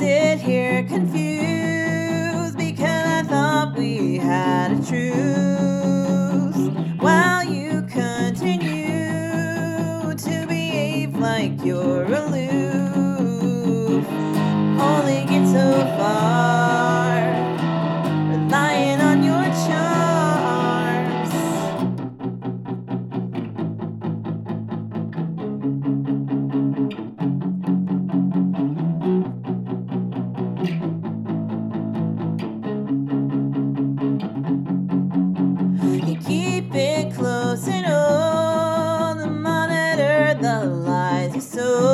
sit here confused because I thought we had a truce. While you continue to behave like you're aloof, the lies you sold.